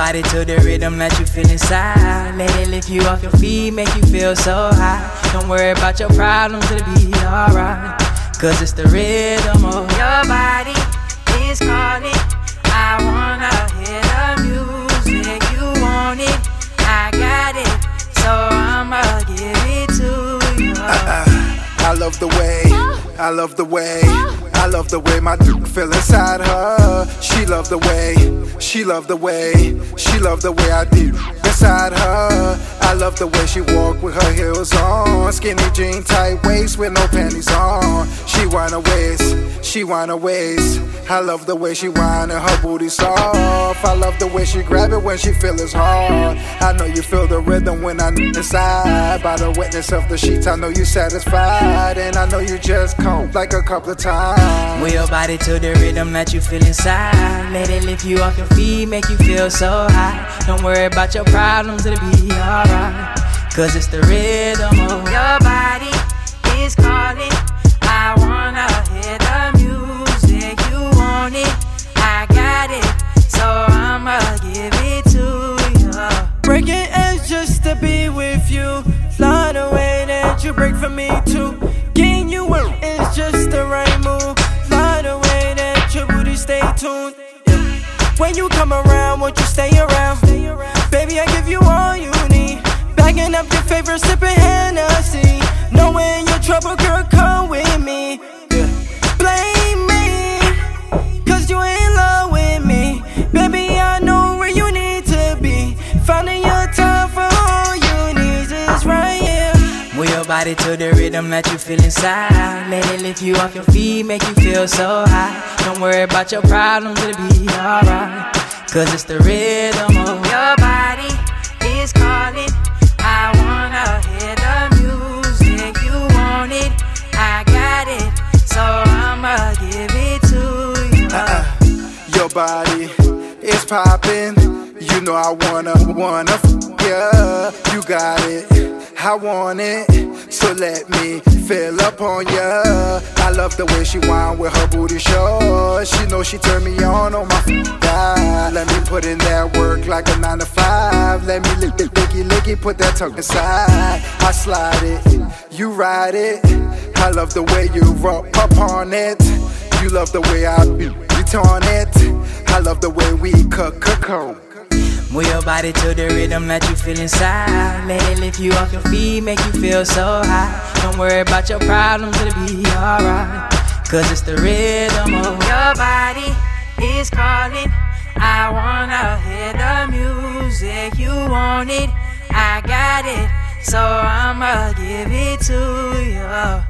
body to the rhythm that you feel inside. Let it lift you off your feet, make you feel so high. Don't worry about your problems, it'll be alright. Cause it's the rhythm of your body is calling. I wanna hear the music, you want it, I got it. So I'ma give it to you. I love the way, I love the way, love the way my dude feel inside her. She love the way, she love the way, she love the way I do inside her. I love the way she walk with her heels on, skinny jean, tight waist with no panties on. She wanna waist, she wanna waist. I love the way she whine and her booty soft. I love the way she grab it when she feel it's hard. I know you feel the rhythm when I'm inside. By the wetness of the sheets, I know you satisfied, and I know you just come like a couple of times. Move your body to the rhythm that you feel inside. Let it lift you off your feet, make you feel so high. Don't worry about your problems, it'll be alright. Cause it's the rhythm When you come around, won't you stay around? Baby, I give you all you need. Bagging up your favorite, sipping Hennessy. Knowing your trouble, girl, come with me. Blame me, cause you in love with me. Baby, I know where you need to be. Finding your time for all you need is right here. Move your body to the rhythm that you feel inside. Let it lift you off your feet, make you feel so high. Don't worry about your problems, it'll be alright. Cause it's the rhythm of your body is calling. I wanna hear the music, you want it, I got it. So I'ma give it to you. Uh-uh. Your body is popping. You know I wanna, wanna f ya. You got it, I want it. So let me fill up on ya. I love the way she whine with her booty short. She know she turn me on on my f- put in that work like a nine to five. Let me lick it, licky, licky, put that tongue aside. I slide it, you ride it. I love the way you rock up on it. You love the way I you on it. I love the way we cook, cook, cook. Move your body to the rhythm that you feel inside. Let it lift you off your feet, make you feel so high. Don't worry about your problems, it'll be alright. Cause it's the rhythm of your body is calling. I wanna hear the music, you want it, I got it. So I'ma give it to you.